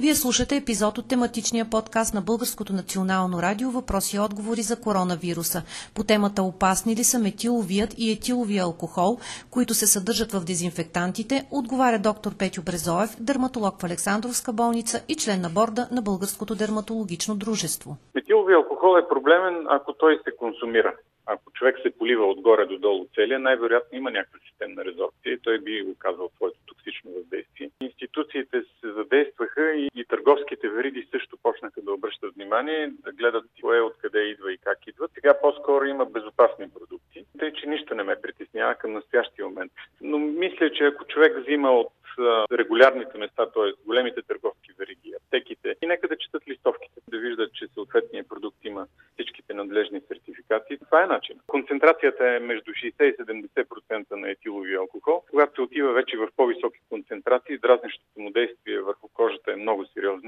Вие слушате епизод от тематичния подкаст на Българското национално радио Въпроси и отговори за коронавируса. По темата опасни ли са метиловият и етиловия алкохол, които се съдържат в дезинфектантите, отговаря доктор Петю Брезоев, дерматолог в Александровска болница и член на борда на Българското дерматологично дружество. Метиловия алкохол е проблемен, ако той се консумира. Ако човек се полива отгоре до долу целия, най-вероятно има някаква системна резорбция и той би оказал своето токсично въздействие. Институциите се задействаха и, и търговските вериги също почнаха да обръщат внимание, да гледат кое откъде идва и как идва. Сега по-скоро има безопасни продукти, тъй че нищо не ме притеснява към настоящия момент. Но мисля, че ако човек взима от регулярните места, т.е. големите търговски вериги, аптеките, и нека да четат листовките, да виждат, че съответния продукт има всичките надлежни сертификати. Това е начин. Концентрацията е между 60 и 70% на етилови алкохол. Когато се отива вече в по-високи концентрации, дразнещото му действие върху кожата е много сериозно